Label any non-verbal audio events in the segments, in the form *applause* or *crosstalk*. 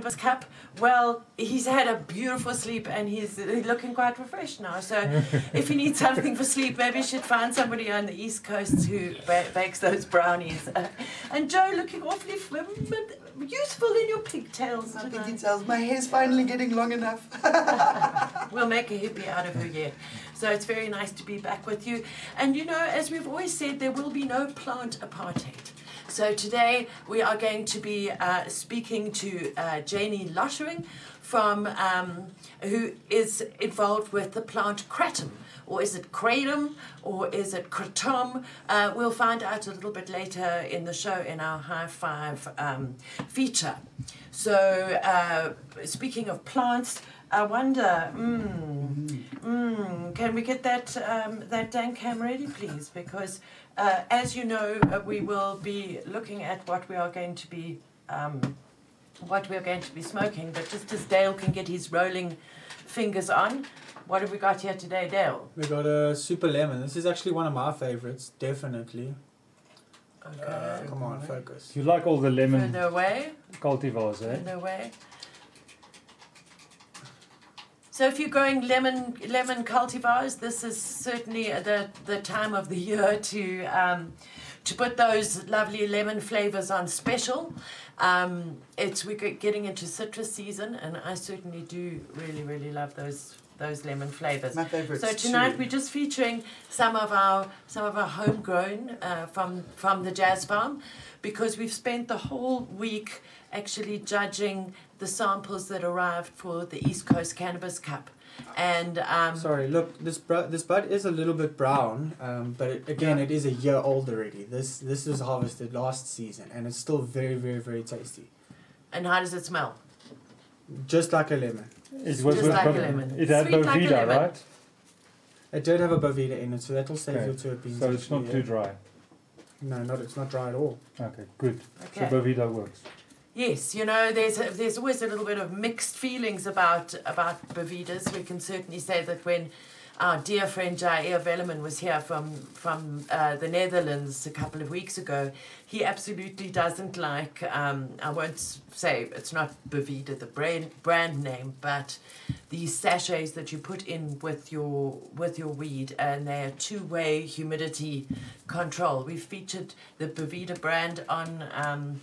cannabis cup. Well, he's had a beautiful sleep and he's looking quite refreshed now. So, *laughs* if you need something for sleep, maybe you should find somebody on the East Coast who ba- bakes those brownies. Uh, and Joe, looking awfully f- useful in your pigtails. My tonight. pigtails. My hair's finally getting long enough. *laughs* We'll make a hippie out of her yet. So it's very nice to be back with you. And you know, as we've always said, there will be no plant apartheid. So today we are going to be uh, speaking to uh, Jani Lottering from um, who is involved with the plant kratom. Or is it kratom or is it kratom? Uh, we'll find out a little bit later in the show in our high five um, feature. So, uh, speaking of plants, I wonder, mm, mm, can we get that um, that Dan cam ready, please? Because uh, as you know, uh, we will be looking at what we are going to be um, what we are going to be smoking. But just as Dale can get his rolling fingers on, what have we got here today, Dale? We got a super lemon. This is actually one of my favorites, definitely. Okay. Uh, come on, focus. You like all the lemon Further away. cultivars, eh? Further away. So if you're growing lemon lemon cultivars, this is certainly the the time of the year to um, to put those lovely lemon flavors on special. Um, it's we're getting into citrus season, and I certainly do really really love those those lemon flavors. My favourites So tonight too. we're just featuring some of our some of our homegrown uh, from from the Jazz Farm, because we've spent the whole week actually judging the samples that arrived for the East Coast Cannabis Cup, and um, Sorry, look, this br- this bud is a little bit brown, um, but it, again, it is a year old already. This this was harvested last season, and it's still very, very, very tasty. and how does it smell? Just like a lemon. It was with like a lemon. It had Sweet like a Boveda, lemon. right? It did have a boveda in it, so that'll save Okay. your terpenes. So it's not too dry. No, not it's not dry at all. Okay, good. Okay. So Boveda works. Yes, you know, there's there's always a little bit of mixed feelings about about Bovedas. We can certainly say that when our dear friend Jair Velleman was here from from uh, the Netherlands a couple of weeks ago, he absolutely doesn't like. Um, I won't say it's not Boveda the brand brand name, but these sachets that you put in with your with your weed, and they're two way humidity control. We've featured the Boveda brand on. Um,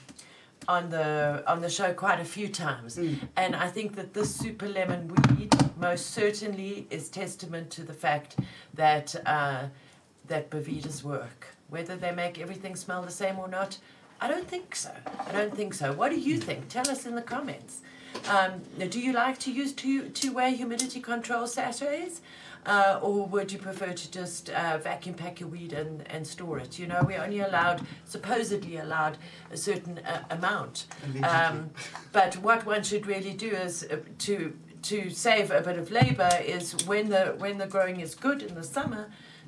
on the on the show quite a few times, and I think that this super lemon weed most certainly is testament to the fact that uh, that Bovedas work. Whether they make everything smell the same or not, I don't think so. I don't think so. What do you think? Tell us in the comments. Um, do you like to use two two way humidity control sachets? Uh, or would you prefer to just uh, vacuum pack your weed and, and store it? You know, we're only allowed, supposedly allowed, a certain uh, amount. Um, but what one should really do is uh, to to save a bit of labour is when the when the growing is good in the summer,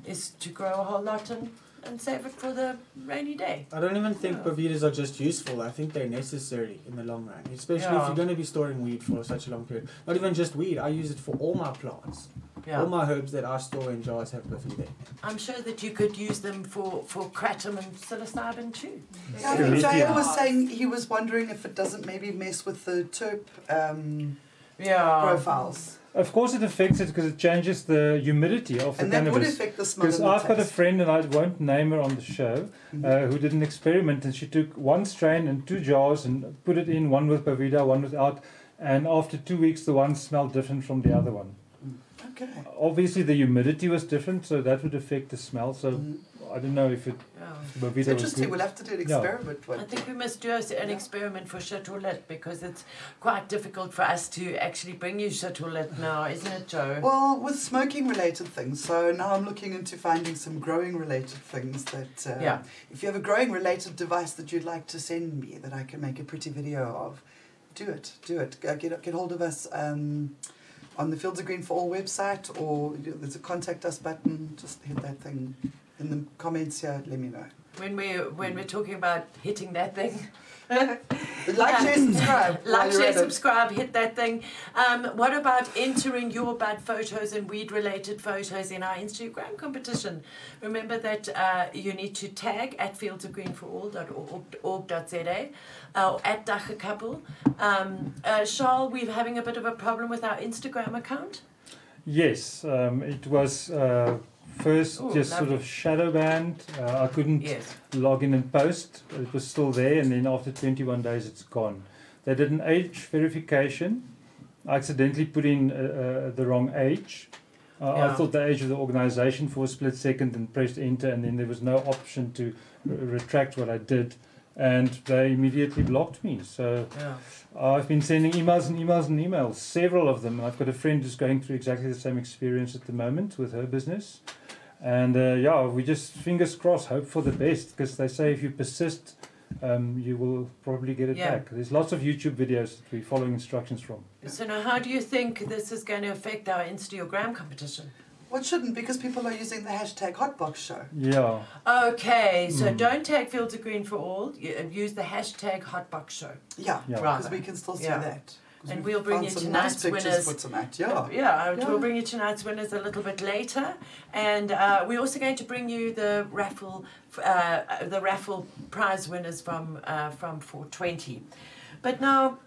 is to grow a whole lot and, and save it for the rainy day. I don't even think Yeah. Bovedas are just useful. I think they're necessary in the long run, especially if you're going to be storing weed for such a long period. Not even just weed. I use it for all my plants. Yeah. All my herbs that I store in jars have Boveda. I'm sure that you could use them for, for kratom and psilocybin too. Yeah, I think Lithium. Was saying he was wondering if it doesn't maybe mess with the terp um, Yeah. profiles. Of course, it affects it because it changes the humidity of the And that would affect the smell Because and the I've got a friend, and I won't name her on the show, Mhm. uh, who did an experiment, and she took one strain and two jars and put it in, one with Boveda, one without, and after two weeks, the one smelled different from the other one. Okay. Obviously, the humidity was different, so that would affect the smell. So Mhm. I don't know if it Yeah. Boveda It's was interesting. good. We'll have to do an Yeah. experiment. I think we must do a- an experiment for Chateaulet because it's quite difficult for us to actually bring you Chateaulet now, isn't it, Joe? Well, with smoking related things. So now I'm looking into finding some growing related things that. Uh, Yeah. If you have a growing related device that you'd like to send me that I can make a pretty video of, do it. Do it. Uh, Get get hold of us. Um, on the Fields of Green for All website, or there's a contact us button. Just hit that thing in the comments here. Let me know. when we when we're talking about hitting that thing. *laughs* Like, share, subscribe. like, share, subscribe, hit that thing. Um, what about entering your bad photos and weed related photos in our Instagram competition? Remember that uh, you need to tag at fieldsofgreenforall.org.za uh, or at Dagga Couple. Um, uh, Charles, we're having a bit of a problem with our Instagram account. Yes, um, it was uh, first Ooh, just sort of shadow banned. Uh, I couldn't Yes. log in and post. It was still there, and then after 21 days, it's gone. They did an age verification. I accidentally put in uh, uh, the wrong age. Uh, I thought the age of the organization for a split second and pressed enter, and then there was no option to r- retract what I did. And they immediately blocked me. So Yeah. I've been sending emails and emails and emails, several of them. I've got a friend who's going through exactly the same experience at the moment with her business. And uh, yeah, we just fingers crossed, hope for the best because they say if you persist, um, you will probably get it Yeah. back. There's lots of YouTube videos that we're following instructions from. So now, how do you think this is going to affect our Instagram competition? What shouldn't because people are using the hashtag Hotbox Show. Yeah, Okay, so Mm. don't tag Fields of Green for all. uh, Use the hashtag Hotbox Show. Yeah, yeah. Right. because we can still see Yeah. that. And we'll bring you nice tonight's pictures winners. Yeah. yeah, Yeah. we'll bring you tonight's winners a little bit later, and uh, we're also going to bring you the raffle, uh, uh, the raffle prize winners from uh, from 420. But now,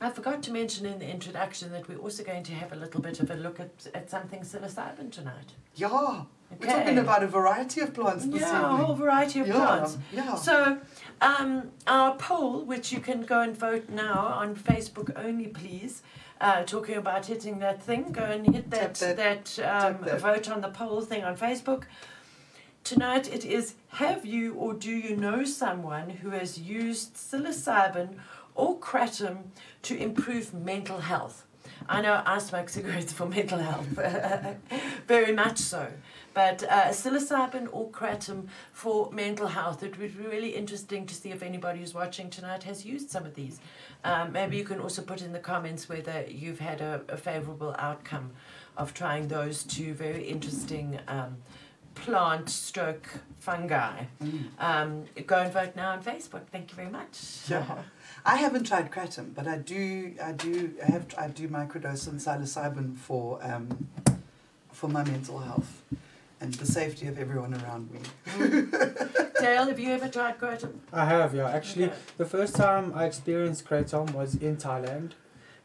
I forgot to mention in the introduction that we're also going to have a little bit of a look at, at something psilocybin tonight. Yeah. We're talking about a variety of plants this yeah, a whole variety of yeah. plants. Yeah. So, um, our poll, which you can go and vote now on Facebook only, please. Uh, talking about hitting that thing, go and hit that Tap that, um, that. vote on the poll thing on Facebook. Tonight it is: Have you or do you know someone who has used psilocybin or kratom to improve mental health? I know I smoke cigarettes for mental health, *laughs* very much so. But uh, psilocybin or kratom for mental health, it would be really interesting to see if anybody who's watching tonight has used some of these. Um, maybe you can also put in the comments whether you've had a, a favourable outcome of trying those two very interesting um, plant stroke fungi. Mm. Um, go and vote now on Facebook. Thank you very much. Yeah. *laughs* I haven't tried kratom, but I do. I do. I have. I do microdose and psilocybin for um, for my mental health and the safety of everyone around me. *laughs* Dale, have you ever tried kratom? I have, yeah. Actually, Okay. the first time I experienced kratom was in Thailand.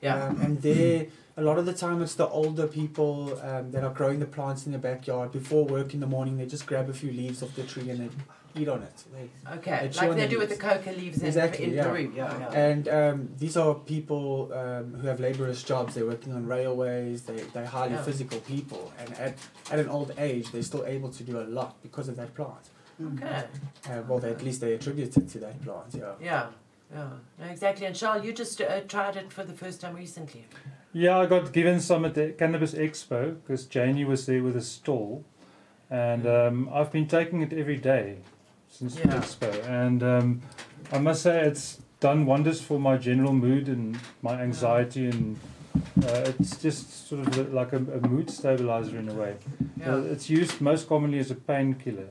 Yeah. Um, and there, a lot of the time, it's the older people um, that are growing the plants in the backyard. Before work in the morning, they just grab a few leaves off the tree and they eat on it. They, Okay, They like they the do with the leaves. coca leaves in, Exactly, in yeah. Peru. Yeah, yeah. and um, these are people um, who have laborious jobs. They're working on railways. They, they're highly Yeah. physical people. And at, at an old age, they're still able to do a lot because of that plant. Okay. Uh, well, they, at least they attribute it to that plant, yeah. Yeah, yeah, no, exactly. And Charles, you just uh, tried it for the first time recently. Yeah, I got given some at the Cannabis Expo because Jani was there with a stall, and um, I've been taking it every day since the expo, and um, I must say it's done wonders for my general mood and my anxiety, and uh, it's just sort of like a, a mood stabilizer in a way. Uh, it's used most commonly as a painkiller.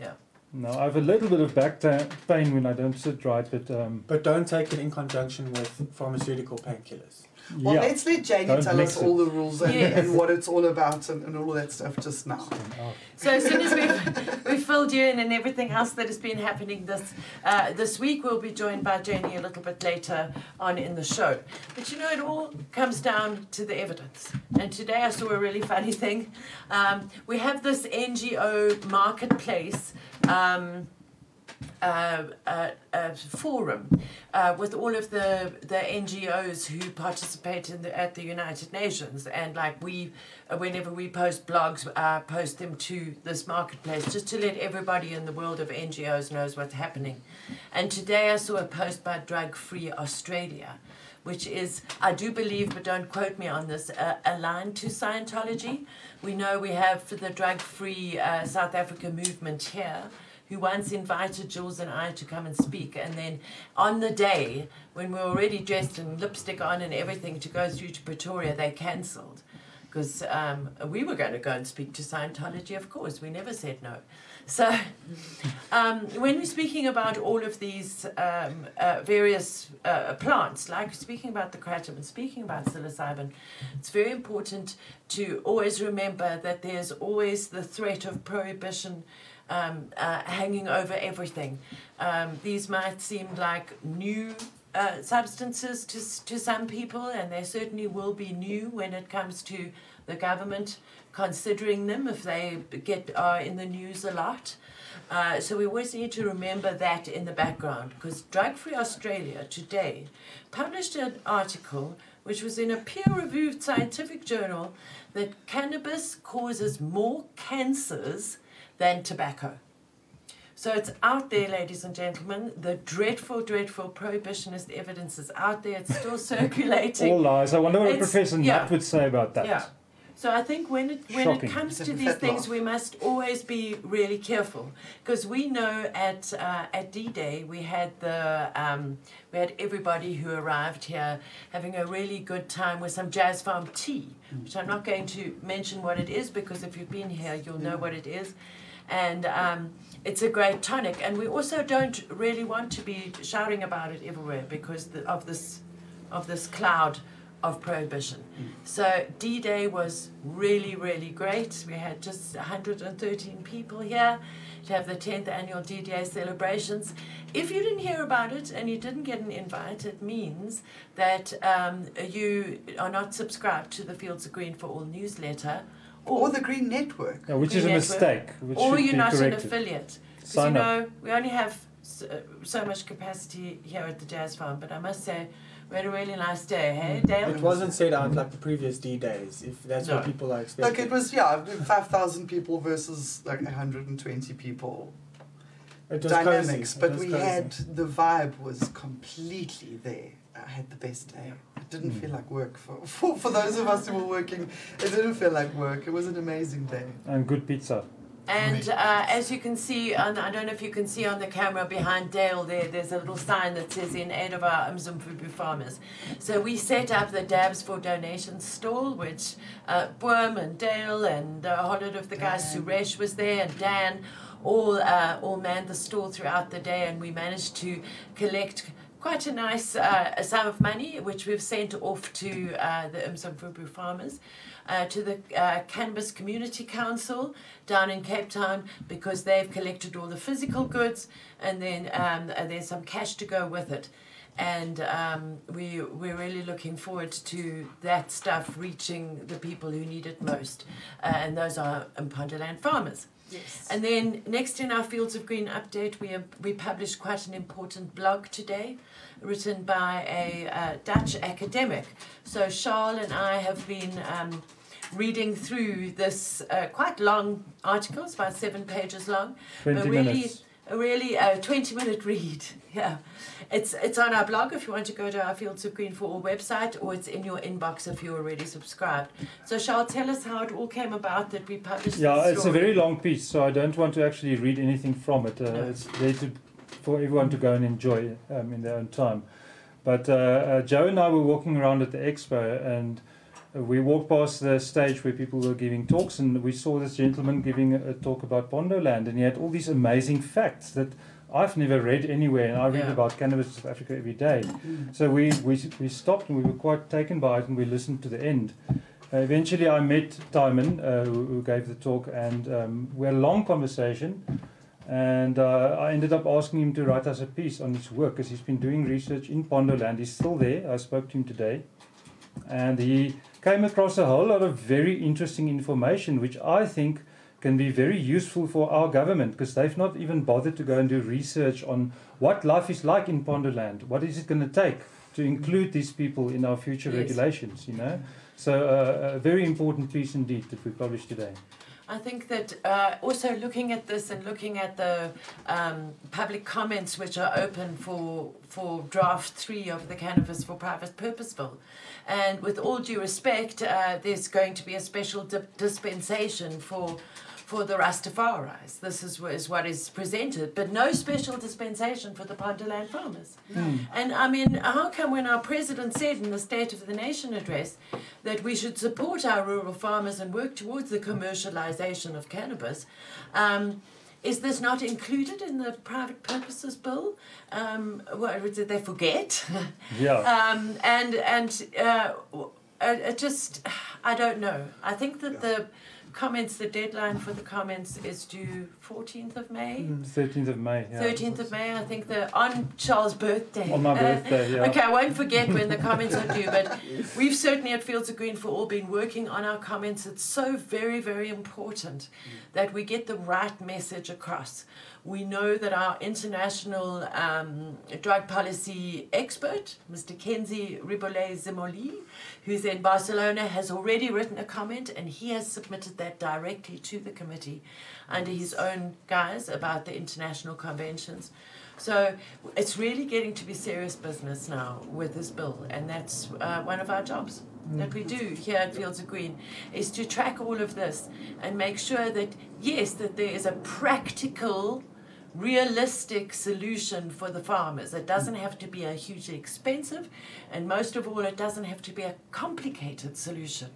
Yeah. Now I have a little bit of back pain when I don't sit right, but um, But don't take it in conjunction with pharmaceutical painkillers. Well, yeah. let's let Jani Don't tell us it. all the rules and, Yes. and what it's all about and, and all that stuff just now. So as soon as we've, *laughs* we've filled you in and everything else that has been happening this uh, this week, we'll be joined by Jani a little bit later on in the show. But you know, it all comes down to the evidence. And today I saw a really funny *laughs* thing. Um, we have this NGO marketplace. Um, uh, uh, uh, forum uh, with all of the, the NGOs who participate in the, at the United Nations. And like we, whenever we post blogs, uh, post them to this marketplace just to let everybody in the world of NGOs knows what's happening. And today I saw a post by Drug Free Australia. Which is, I do believe, but don't quote me on this, uh, aligned to Scientology. We know we have the drug free uh, South Africa movement here, who once invited Jules and I to come and speak. And then on the day when we were already dressed and lipstick on and everything to go through to Pretoria, they cancelled. because um, we were going to go and speak to Scientology, of course. We never said no. So, um, when we're speaking about all of these um, uh, various uh, plants, like speaking about the kratom and speaking about psilocybin, it's very important to always remember that there's always the threat of prohibition um, uh, hanging over everything. Um, these might seem like new uh, substances to, to some people, and they certainly will be new when it comes to the government considering them if they get are in the news a lot. Uh, so we always need to remember that in the background because Drug Free Australia today published an article which was in a peer-reviewed scientific journal that cannabis causes more cancers than tobacco. So it's out there, ladies and gentlemen. The dreadful, dreadful prohibitionist evidence is out there. It's still *laughs* circulating. All lies. I wonder what It's- Professor yeah. Nutt would say about that. Yeah. So I think when it when Shocking. it comes It's to these fetloff. things, we must always be really careful because we know at uh, at D Day we had the um, we had everybody who arrived here having a really good time with some Jazz Farm tea, which I'm not going to mention what it is because if you've been here, you'll know what it is, and. Um, it's a great tonic, and we also don't really want to be shouting about it everywhere because the, of this, of this cloud of prohibition. So D Day was really, really great. We had just 113 people here to have the 10th annual D Day celebrations. If you didn't hear about it and you didn't get an invite, it means that um, you are not subscribed to the Fields of Green for All newsletter. Or the Green Network. Yeah, which is a Network. mistake. Which or should you're be not an affiliate. Because Sign you up. know, we only have so, so much capacity here at the Jazz Farm, but I must say, we had a really nice day, hey, hmm. Dale? It wasn't set out like the previous D days, if that's No. what people are expecting. Like it was, yeah, 5,000 people versus like 120 people. It was Dynamics, cozy. but it was we cozy. had, the vibe was completely there. I had the best day. It didn't Mm. feel like work for, *laughs* for, for those of us who were working. It didn't feel like work. It was an amazing day. And good pizza. And uh, as you can see, on, I don't know if you can see on the camera behind Dale there, there's a little sign that says in aid of our Mzimvubu farmers. So we set up the Dabs for Donations stall, which uh, Boom and Dale and a whole lot of the guys, Dan. Suresh was there and Dan, all, uh, all manned the stall throughout the day and we managed to collect quite a nice uh, sum of money, which we've sent off to uh, the Mzimvubu farmers. Uh, to the uh, Cannabis Community Council down in Cape Town because they've collected all the physical goods and then um, there's some cash to go with it. And um, we, we're really looking forward to that stuff reaching the people who need it most, uh, and those are Mpondoland farmers. Yes. And then next in our Fields of Green update, we, we published quite an important blog today, written by a uh, Dutch academic. So Charles and I have been um, reading through this uh, quite long article, it's about seven pages long, 20 but really, minutes. A really a 20 minute read. *laughs* Yeah. It's, it's on our blog if you want to go to our Fields of Green for All website, or it's in your inbox if you're already subscribed. So, Charles, tell us how it all came about that we published Yeah, it's a very long piece, so I don't want to actually read anything from it. Uh, No. It's there to, for everyone to go and enjoy um, in their own time. But uh, uh, Joe and I were walking around at the expo, and uh, we walked past the stage where people were giving talks, and we saw this gentleman giving a, a talk about Pondoland, and he had all these amazing facts that I've never read anywhere, and I read Yeah. about cannabis in South Africa every day. Mm. So we, we, we stopped and we were quite taken by it and we listened to the end. Uh, eventually, I met Timon, uh, who, who gave the talk, and um, we had a long conversation. And uh, I ended up asking him to write us a piece on his work because he's been doing research in Pondoland. He's still there. I spoke to him today. And he came across a whole lot of very interesting information, which I think can be very useful for our government because they've not even bothered to go and do research on what life is like in Pondoland. What is it going to take to include these people in our future Yes. regulations? You know, so uh, a very important piece indeed that we published today. I think that uh, also looking at this and looking at the um, public comments which are open for for draft three of the Cannabis for Private Purpose Bill, and with all due respect, uh, there's going to be a special di- dispensation for for the Rastafaris. This is, is what is presented, but no special dispensation for the Pondoland farmers. And I mean, how come when our president said in the State of the Nation address that we should support our rural farmers and work towards the commercialization of cannabis? Um, is this not included in the private purposes bill? Um, what, did they forget? *laughs* Yeah. um, and and uh, it, it just I don't know. I think that the comments, the deadline for the comments is due fourteenth of May. Thirteenth of May. Yeah. Thirteenth of May, I think the on Charles' birthday. On my Uh, birthday. Yeah. Okay, I won't forget when the *laughs* comments are due, but we've certainly at Fields of Green for All been working on our comments. It's so very, very important that we get the right message across. We know that our international um, drug policy expert, Mr. Kenzi Riboulet-Zemouli, who's in Barcelona, has already written a comment and he has submitted that directly to the committee under his own guise about the international conventions. So it's really getting to be serious business now with this bill, and that's uh, one of our jobs that we do here at Fields of Green is to track all of this and make sure that yes, that there is a practical, realistic solution for the farmers. It doesn't have to be a hugely expensive, and most of all, it doesn't have to be a complicated solution.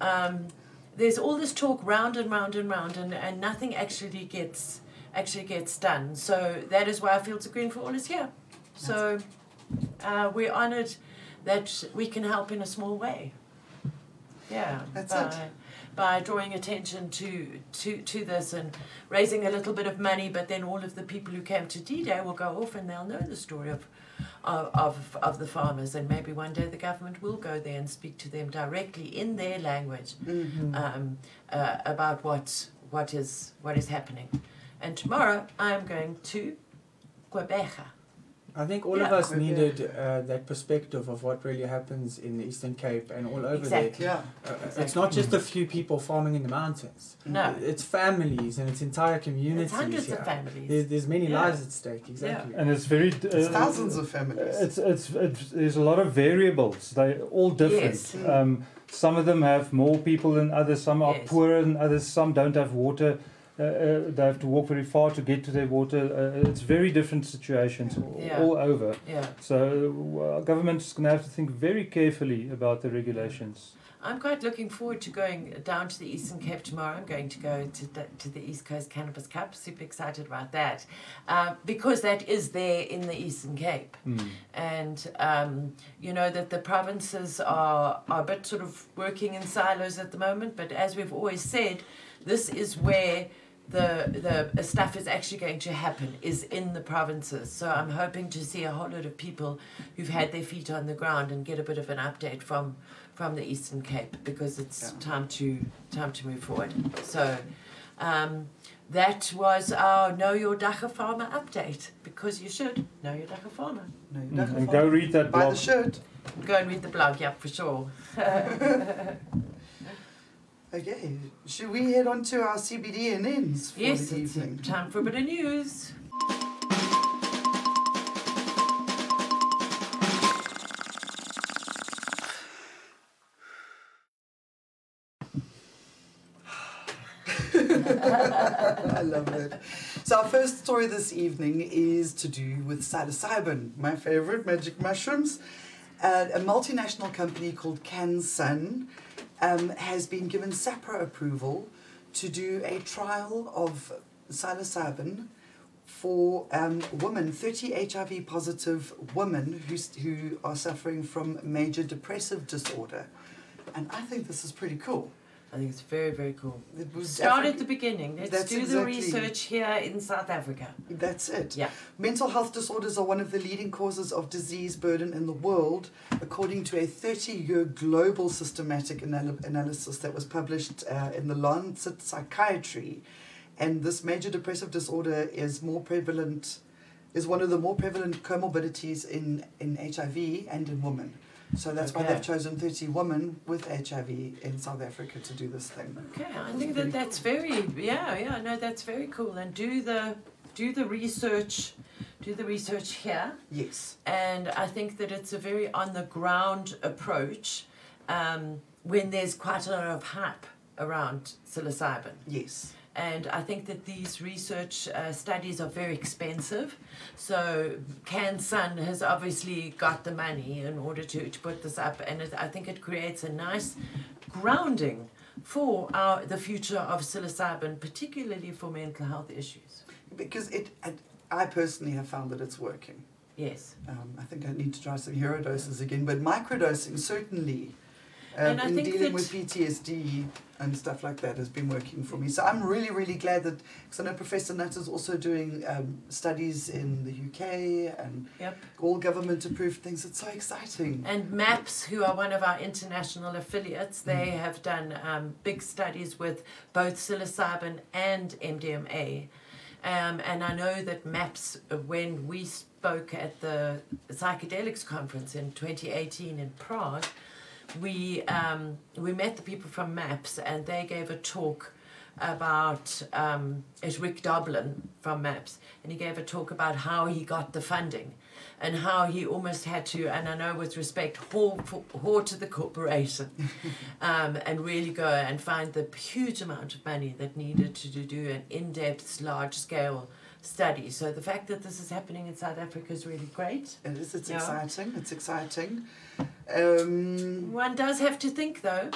Um, there's all this talk round and round and round, and, and nothing actually gets actually gets done. So that is why Fields of Green for All is here. So uh, we're honoured that we can help in a small way. Yeah, That's it. By drawing attention to, to, to this and raising a little bit of money, but then all of the people who came to D-Day will go off and they'll know the story of, of, of, the farmers and maybe one day the government will go there and speak to them directly in their language Mm-hmm. um, uh, about what, what, is, what is happening. And tomorrow I'm going to Gqeberha. I think all of Yeah. us needed uh, that perspective of what really happens in the Eastern Cape and all over Exactly. Yeah. there. Uh, It's not just a few people farming in the mountains. No. It's families and it's entire communities. It's hundreds here. of families. There's, there's many Yeah. lives at stake, exactly. And it's very. Uh, It's thousands of families. It's, it's, it's, there's a lot of variables. They're all different. Yes. Um, some of them have more people than others. Some are Yes. poorer than others. Some don't have water. Uh, uh, they have to walk very far to get to their water. Uh, it's very different situations all- Yeah. all over. Yeah. So uh, government's going to have to think very carefully about the regulations. I'm quite looking forward to going down to the Eastern Cape tomorrow. I'm going to go to the, to the East Coast Cannabis Cup. Super excited about that uh, because that is there in the Eastern Cape. Mm. and um, you know that the provinces are, are a bit sort of working in silos at the moment but as we've always said this is where the the stuff is actually going to happen is in the provinces so i'm hoping to see a whole lot of people who've had their feet on the ground and get a bit of an update from from the eastern cape because it's Yeah. time to time to move forward so um, that was our know your Dagga farmer update because you should know your Dagga farmer No, you Mm. don't And go read that Buy blog. the shirt. Go and read the blog, yeah, for sure. *laughs* *laughs* Okay. Should we head on to our CBD and ends for yes, the it's evening? time for a bit of news. *laughs* I love it. So our first story this evening is to do with psilocybin, my favorite magic mushrooms. Uh, a multinational company called CanSun um, has been given SAHPRA approval to do a trial of psilocybin for um, women, 30 HIV positive women who, who are suffering from major depressive disorder. And I think this is pretty cool. I think it's very, very cool. It was Start Afri- at the beginning. Let's That's do the exactly- research here in South Africa. That's it. Yeah. Mental health disorders are one of the leading causes of disease burden in the world, according to a 30 year global systematic anal- analysis that was published uh, in the Lancet Psychiatry. And this major depressive disorder is more prevalent, is one of the more prevalent comorbidities in, in HIV and in women. So that's why Okay. they've chosen 30 women with HIV in South Africa to do this thing. Okay, I think that that's very yeah, yeah, no, that's very cool. And do the do the research, do the research here. Yes. and I think that it's a very on the ground approach um, when there's quite a lot of hype around psilocybin. Yes. And I think that these research uh, studies are very expensive. So CanSun has obviously got the money in order to, to put this up. And it, I think it creates a nice grounding for our, the future of psilocybin, particularly for mental health issues. Because it, I, I personally have found that it's working. Yes. Um, I think I need to try some hero doses again, but microdosing certainly. Um, And I in think dealing that- with PTSD and stuff like that has been working for me. So I'm really, really glad that because I know Professor Nutt is also doing um, studies in the UK and Yep. all government approved things. It's so exciting. And MAPS, who are one of our international affiliates, they have done um, big studies with both psilocybin and MDMA. Um, and I know that MAPS, uh, when we spoke at the Psychedelics Conference in 2018 in Prague, we, um, we met the people from MAPS and they gave a talk about um, it's Rick Doblin from MAPS, and he gave a talk about how he got the funding and how he almost had to, and I know with respect, whore, to the corporation *laughs* um, and really go and find the huge amount of money that needed to do- do an in depth, large scale study. So the fact that this is happening in South Africa is really great. It is. It's Yeah. exciting. It's exciting. Um, One does have to think though.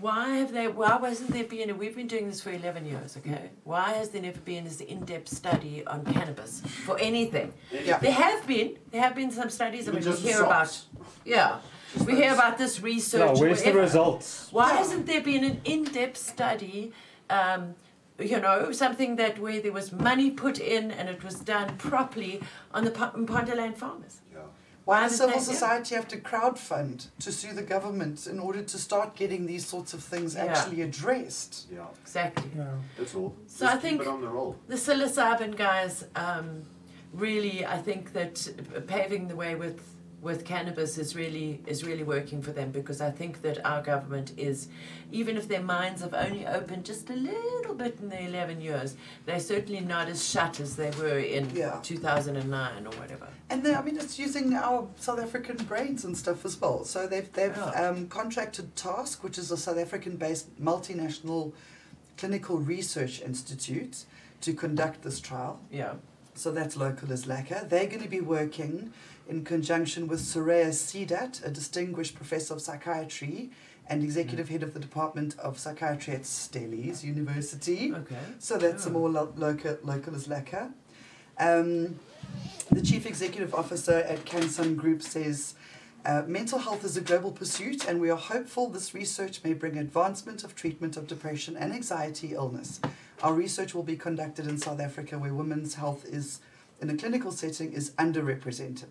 Why have they? Why wasn't there been? We've been doing this for eleven years. Okay. Why has there never been this in-depth study on cannabis for anything? yeah. There have been. There have been some studies, and Even we just hear about. Yeah, Just we hear about this research. Yeah, or where's the results? Why hasn't there been an in-depth study? Um, you know, something that where there was money put in and it was done properly on the P- Pondoland farmers. Yeah. Why Why does civil society have to crowdfund to sue the government in order to start getting these sorts of things Yeah. actually addressed? Yeah. Exactly. Yeah. That's all. So Just I keep think- it on the roll. The psilocybin guys, um, really, I think that paving the way with with cannabis is really is really working for them because I think that our government is, even if their minds have only opened just a little bit in the eleven years, they're certainly not as shut as they were in Yeah. two thousand and nine or whatever. And then, I mean, it's using our South African brains and stuff as well. So they've, they've Yeah. um, contracted TASK, which is a South African based multinational clinical research institute, to conduct this trial. Yeah. So that's local as LACA. They're going to be working in conjunction with Soraya Seedat, a distinguished professor of psychiatry and executive head of the Department of Psychiatry at Stellies University. Okay. So that's a more lo- local, local as LACA. Um, the chief executive officer at CanSun Group says uh, mental health is a global pursuit, and we are hopeful this research may bring advancement of treatment of depression and anxiety illness. Our research will be conducted in South Africa, where women's health is, in a clinical setting, is underrepresented.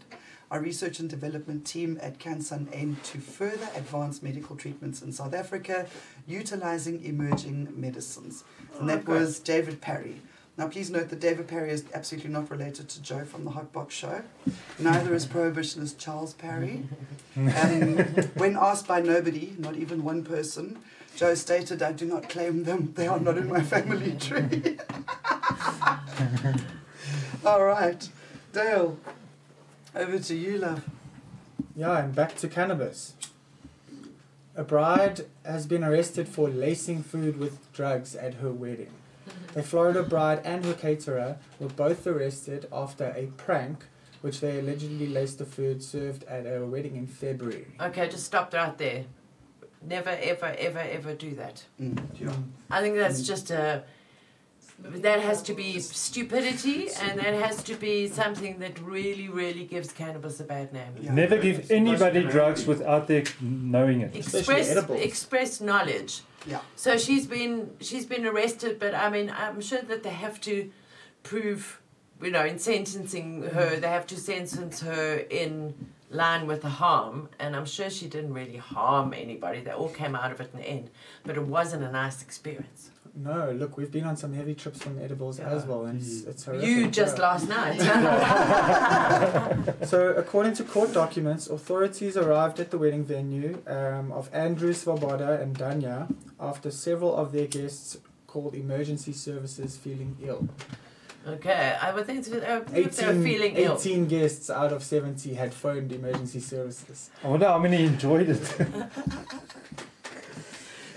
Our research and development team at CanSun aim to further advance medical treatments in South Africa, utilizing emerging medicines. And that was David Parry. Now, please note that David Parry is absolutely not related to Joe from the Hot Box Show. Neither is prohibitionist Charles Parry. *laughs* Um, when asked by nobody, not even one person, Joe stated, I do not claim them. They are not in my family tree. *laughs* All right. Dale, over to you, love. Yeah, and back to cannabis. A bride has been arrested for lacing food with drugs at her wedding. A Florida bride and her caterer were both arrested after a prank which they allegedly laced the food served at a wedding in February. Okay, just stop right there. Never, ever, ever, ever do that. Mm. Yeah. I think that's just a. That has to be stupidity, and that has to be something that really, really gives cannabis a bad name. Yeah. Never give anybody drugs without their knowing it. Express, edibles. express knowledge. Yeah. So she's been she's been arrested, but I mean I'm sure that they have to prove, you know, in sentencing her, they have to sentence her in line with the harm, and I'm sure she didn't really harm anybody. They all came out of it in the end, but it wasn't a nice experience. No, look, we've been on some heavy trips from edibles as well, and it's, it's horrific. You just yeah. last night. *laughs* *laughs* So, according to court documents, authorities arrived at the wedding venue um, of Andrew Svoboda and Danya after several of their guests called emergency services feeling ill. okay, I would think uh, if they were 18, ill. 18 guests out of 70 had phoned emergency services. I wonder how many enjoyed it. *laughs*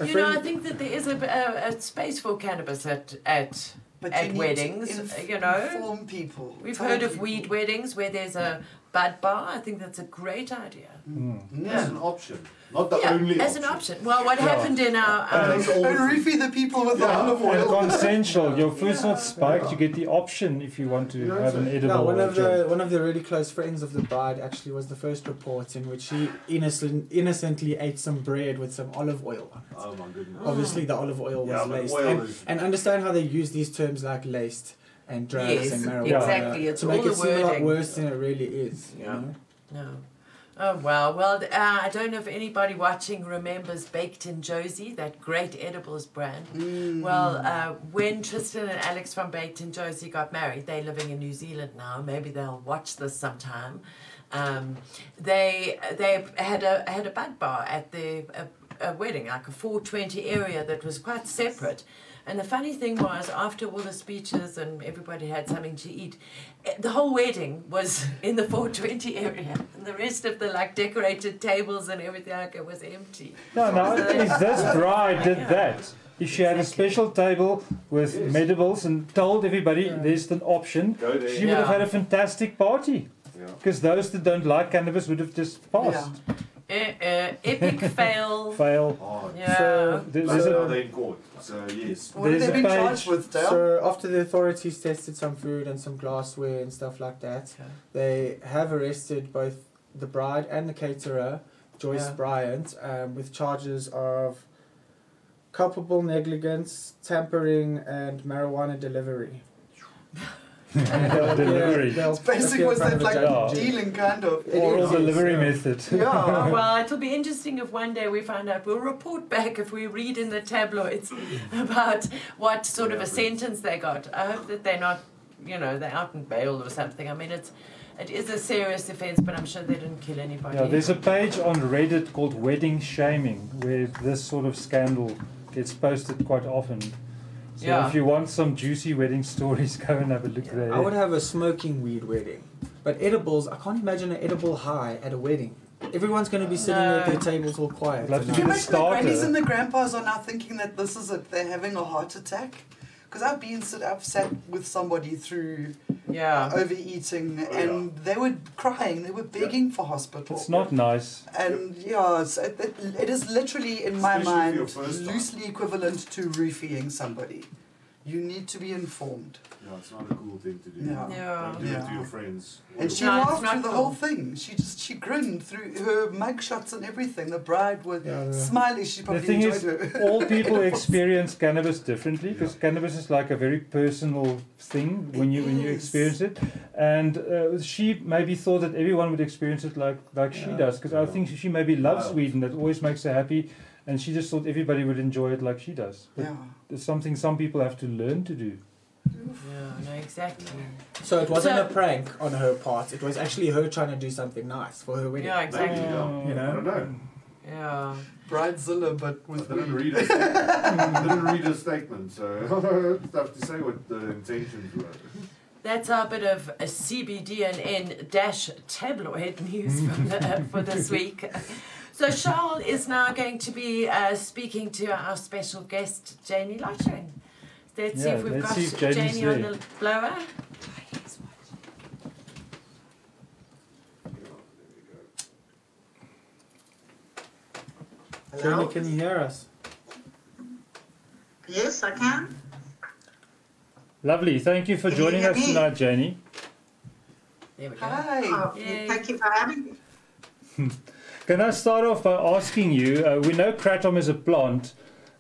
A You know, I think that there is a, a, a space for cannabis at at. But At you weddings, inf- you know. inform people. We've tell heard of weed weddings where there's a bud bar. I think that's a great idea. Mm. Yeah. As an option, not the yeah, only as option. an option. Well, what Yeah. happened in our, And um, it's And the- the people with the Yeah, olive And oil. consensual. *laughs* Your food's not spiked. Yeah. You get the option if you want to You know, have an so- edible. No, one of the one of the really close friends of the bride actually was the first report in which he innocent, innocently ate some bread with some olive oil on it. Oh my goodness. Obviously, the olive oil was Yeah, laced. oil and, is- and understand how they use these terms like laced and drugs Yes, and marijuana exactly, it's to make all it the seem a lot worse than it really is. you Yeah. know? no. Oh wow! Well, uh, I don't know if anybody watching remembers Baked in Jozi, that great edibles brand. Mm. Well, uh, when Tristan and Alex from Baked in Jozi got married, they're living in New Zealand now. Maybe they'll watch this sometime. Um, they they had a had a bud bar at their a, a wedding, like a 420 area that was quite separate. And the funny thing was, after all the speeches and everybody had something to eat, eh, the whole wedding was *laughs* in the 420 area, and the rest of the like decorated tables and everything like it was empty. No, no. If this bride did that, if she had a special table with medibles and told everybody there's an option, there. she would have had a fantastic party. Yeah. Because those that don't like cannabis would have just passed. Eh, eh, epic *laughs* fail. Fail. Hard. Yeah. So- There- There's a, they're in court, so yes. What have they a been page- charged with, Dale? So after the authorities tested some food and some glassware and stuff like that, Okay. they have arrested both the bride and the caterer, Joyce Yeah. Bryant, um, with charges of culpable negligence, tampering, and marijuana delivery. *laughs* And they'll appear- Delivery. they'll It's basic appear was that like. Yeah. dealing kind of. It oral is, delivery yeah. method. *laughs* Yeah. Well, it'll be interesting if one day we find out. We'll report back if we read in the tabloids *laughs* about what sort of a sentence they got. I hope that they're not, you know, they're out in bail or something. I mean, it's it is a serious offence, but I'm sure they didn't kill anybody. Yeah, there's a page on Reddit called Wedding Shaming where this sort of scandal gets posted quite often. So Yeah. if you want some juicy wedding stories, *laughs* go and have a look there. I would have a smoking weed wedding, but edibles. I can't imagine an edible high at a wedding. Everyone's going to be sitting there at their tables all quiet. I'd love to and Can be you the imagine the grannies starter. and the grandpas are now thinking that this is it? They're having a heart attack. Because I've been sit, I've sat with somebody through yeah. overeating, Oh, and they were crying. They were begging for hospital. It's not nice. And yeah, so it, it, it is literally in my Especially for your mind first time. loosely equivalent to roofying somebody. You need to be informed. Yeah, it's not a cool thing to do. Yeah. Yeah. Don't do it to your friends. And she No, laughed not through the cool. whole thing. She just she grinned through her mugshots and everything. The bride was Yeah, the- smiling. She probably thing enjoyed is, it. *laughs* All people *laughs* experience cannabis differently because cannabis is like a very personal thing when It you when you experience it. And uh, she maybe thought that everyone would experience it like like she does because I think she maybe loves Yeah. weed and that always makes her happy. And she just thought everybody would enjoy it like she does. But yeah. it's something some people have to learn to do. Yeah, no, exactly. So it wasn't So- a prank on her part. It was actually her trying to do something nice for her wedding. Yeah, exactly. yeah. You know? I don't know. Yeah. Bridezilla, but I with didn't read it. Didn't read a statement, so *laughs* I have to say what the intentions were. That's our bit of uh, a CBD and N dash tabloid news for, the, for this week. *laughs* So Charles is now going to be uh, speaking to our special guest, Jani Lottering. Let's see if we've got see if Jani's Jani on the blower. Jenny, can you hear us? Yes, I can. Lovely. Thank you for Can joining hear us me? tonight, Jani. There we go. Hi. Oh, thank you for having me. *laughs* Can I start off by asking you? Uh, we know kratom is a plant,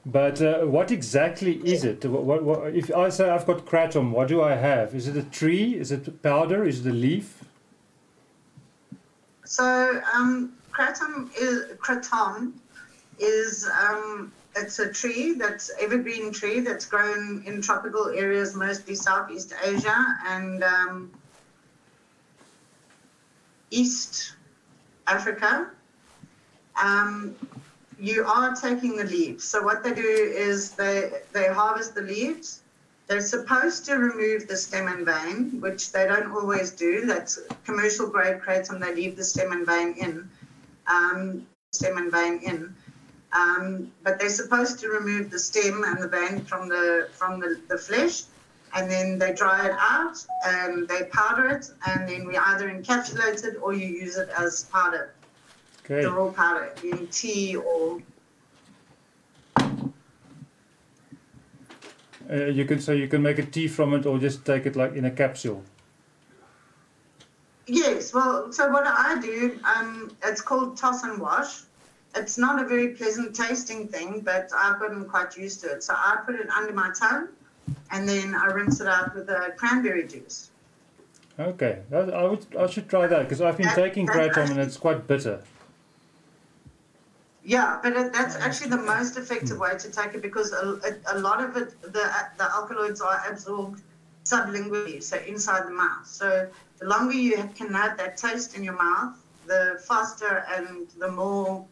but uh, what exactly is it? What, what, what, if I say I've got kratom, what do I have? Is it a tree? Is it powder? Is it a leaf? So, um, kratom is kratom is um, it's a tree that's evergreen tree that's grown in tropical areas, mostly Southeast Asia and um, East Africa. Um, you are taking the leaves. So what they do is they they harvest the leaves. They're supposed to remove the stem and vein, which they don't always do. That's commercial grade kratom. They leave the stem and vein in, um, stem and vein in. Um, but they're supposed to remove the stem and the vein from the from the, the flesh, and then they dry it out and they powder it, and then we either encapsulate it or you use it as powder, Okay. the raw powder in tea or Uh, you can so you can make a tea from it or just take it like in a capsule. Yes, well, so what I do, um, it's called toss and wash. It's not a very pleasant tasting thing, but I've gotten quite used to it. So I put it under my tongue and then I rinse it out with a cranberry juice. Okay, I, I would I should try that because I've been That- taking kratom and it's quite bitter. Yeah, but it, that's actually the most effective way to take it because a, a, a lot of it, the, the alkaloids are absorbed sublingually, so inside the mouth. So the longer you can have that taste in your mouth, the faster and the more,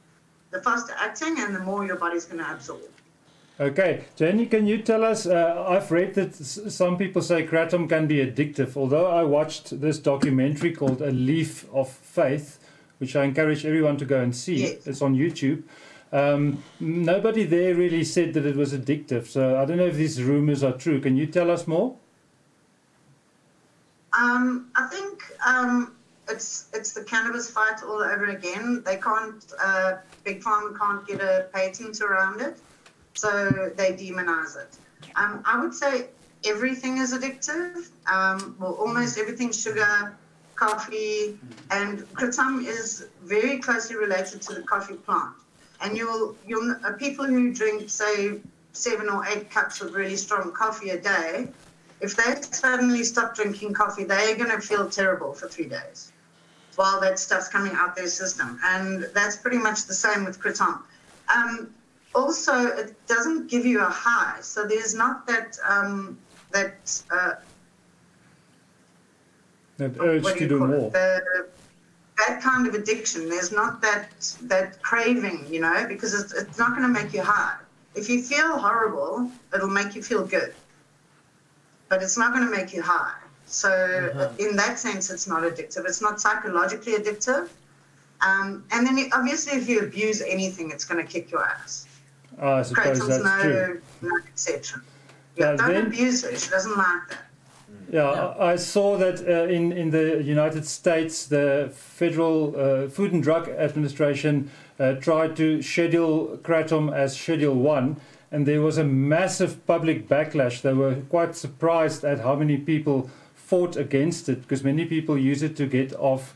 the faster acting and the more your body's going to absorb. Okay, Jani, can you tell us? Uh, I've read that s- some people say kratom can be addictive. Although I watched this documentary called A Leaf of Faith, which I encourage everyone to go and see. Yes. It's on YouTube. Um, nobody there really said that it was addictive. So I don't know if these rumors are true. Can you tell us more? Um, I think um, it's it's the cannabis fight all over again. They can't, uh, big pharma can't get a patent around it, so they demonize it. Um, I would say everything is addictive. Um, well, almost everything, sugar, coffee, and kratom is very closely related to the coffee plant. And you'll you'll uh, people who drink say seven or eight cups of really strong coffee a day if they suddenly stop drinking coffee, they're going to feel terrible for three days while that stuff's coming out their system. And that's pretty much the same with kratom. Um, also, it doesn't give you a high, so there's not that um, that uh, That urge what do to do more. The, that kind of addiction. There's not that that craving, you know, because it's, it's not going to make you high. If you feel horrible, it'll make you feel good, but it's not going to make you high. So in that sense, it's not addictive. It's not psychologically addictive. Um, and then you- obviously, if you abuse anything, it's going to kick your ass. Ah, I suppose Kratom's that's true. no, no exception. Yeah, Yeah, don't then- abuse her. She doesn't like that. Yeah, Yeah. I I saw that uh, in in the United States, the Federal uh, Food and Drug Administration uh, tried to schedule kratom as Schedule One, and there was a massive public backlash. They were quite surprised at how many people fought against it because many people use it to get off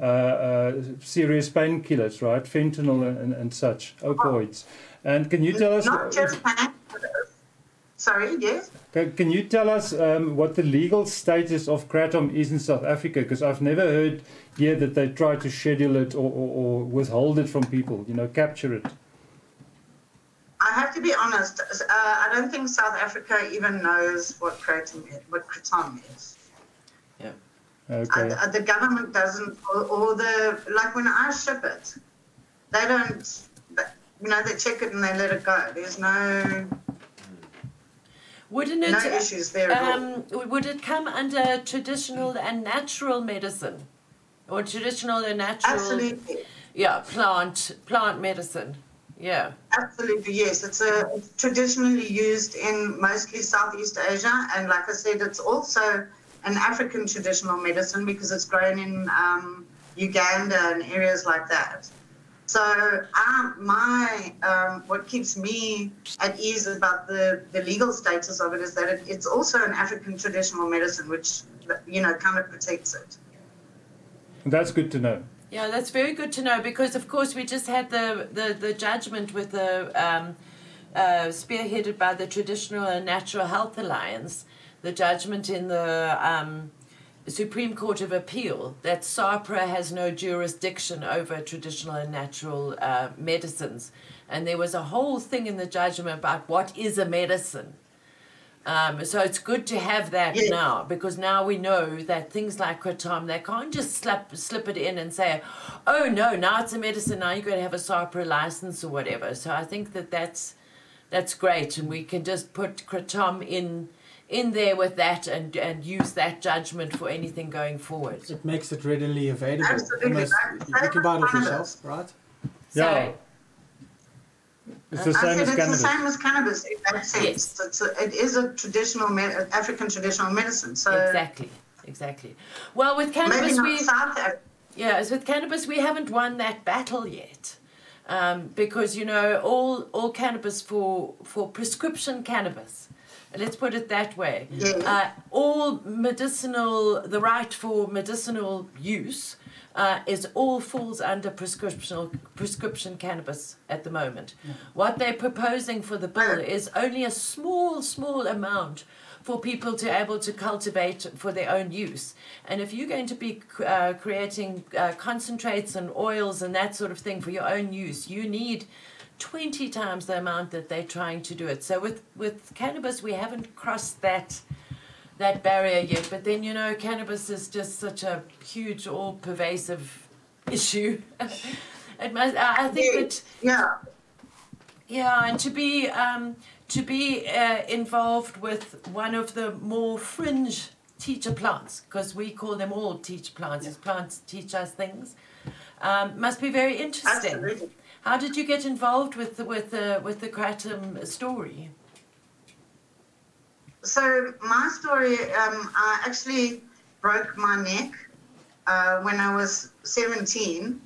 uh, uh, serious painkillers, right? Fentanyl and, and, such opioids. And can you tell us? Not just painkillers. Sorry, yes. Can, can you tell us um, what the legal status of kratom is in South Africa? Because I've never heard here that they try to schedule it or, or, or withhold it from people, you know, capture it. I have to be honest. Uh, I don't think South Africa even knows what kratom is, what kratom is. Okay. Uh, the government doesn't, or, or the like when I ship it, they don't. You know, they check it and they let it go. There's no Wouldn't it? no issues there at all. Um, would it come under traditional and natural medicine, or traditional and natural? Absolutely. Yeah, plant plant medicine. Yeah. Absolutely, yes. It's a it's traditionally used in mostly Southeast Asia, and like I said, it's also an African traditional medicine because it's grown in um, Uganda and areas like that. So, um, my um, what keeps me at ease about the, the legal status of it is that it, it's also an African traditional medicine, which you know kind of protects it. That's good to know. Yeah, that's very good to know because, of course, we just had the, the, the judgment with the um, uh, spearheaded by the Traditional and Natural Health Alliance, the judgment in the um, Supreme Court of Appeal that SAHPRA has no jurisdiction over traditional and natural uh, medicines. And there was a whole thing in the judgment about what is a medicine. Um, so it's good to have that Yeah. now because now we know that things like kratom, they can't just slap, slip it in and say, oh no, now it's a medicine, now you're going to have a SAHPRA license or whatever. So I think that that's, that's great and we can just put kratom in in there with that and, and use that judgment for anything going forward. It makes it readily available. Absolutely. Almost, you can buy it off yourself, right? Yeah. It's the I same said as it's cannabis. the same as cannabis in that sense. Yes. It's a, it is a traditional me- African traditional medicine. So Exactly, exactly. Well, with cannabis, not we South Africa. yeah, as with cannabis, we haven't won that battle yet, um, because you know all all cannabis for for prescription cannabis. Let's put it that way. Yeah. Uh, all medicinal, the right for medicinal use, uh, is all falls under prescription prescription cannabis at the moment. What they're proposing for the bill is only a small, small amount for people to able to cultivate for their own use. And if you're going to be uh, creating uh, concentrates and oils and that sort of thing for your own use, you need 20 times the amount that they're trying to do it. So with, with cannabis, we haven't crossed that that barrier yet. But then you know, cannabis is just such a huge, all pervasive *laughs* issue. it must. I think that Yeah. yeah, and to be um, to be uh, involved with one of the more fringe teacher plants, because we call them all teacher plants. As plants teach us things, um, must be very interesting. Absolutely. How did you get involved with the with the with the Kratom story? So my story, um, I actually broke my neck uh, when I was 17.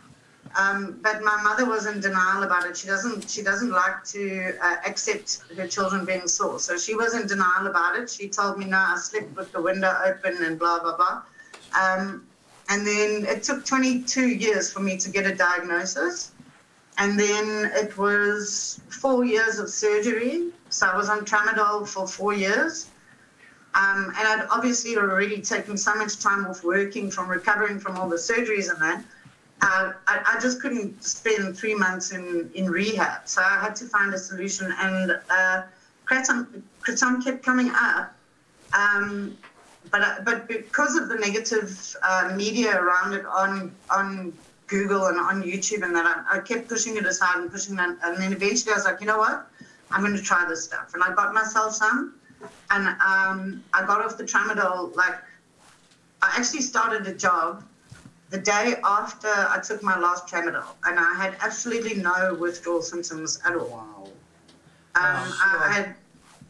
Um, but my mother was in denial about it. She doesn't. She doesn't like to uh, accept her children being sore. So she was in denial about it. She told me, "No, I slept with the window open and blah blah blah." Um, and then it took 22 years for me to get a diagnosis. And then it was four years of surgery. So I was on tramadol for four years. Um, and I'd obviously already taken so much time off working from recovering from all the surgeries and that. Uh, I, I just couldn't spend three months in, in rehab. So I had to find a solution. And uh, Kratom, kept coming up. Um, but, but because of the negative uh, media around it on, on Google and on YouTube and that, I, I kept pushing it aside and pushing that. And then eventually I was like, you know what? I'm going to try this stuff. And I got myself some. And um, I got off the tramadol. Like, I actually started a job the day after I took my last tramadol. And I had absolutely no withdrawal symptoms at all. Wow. Um, Wow. I, I had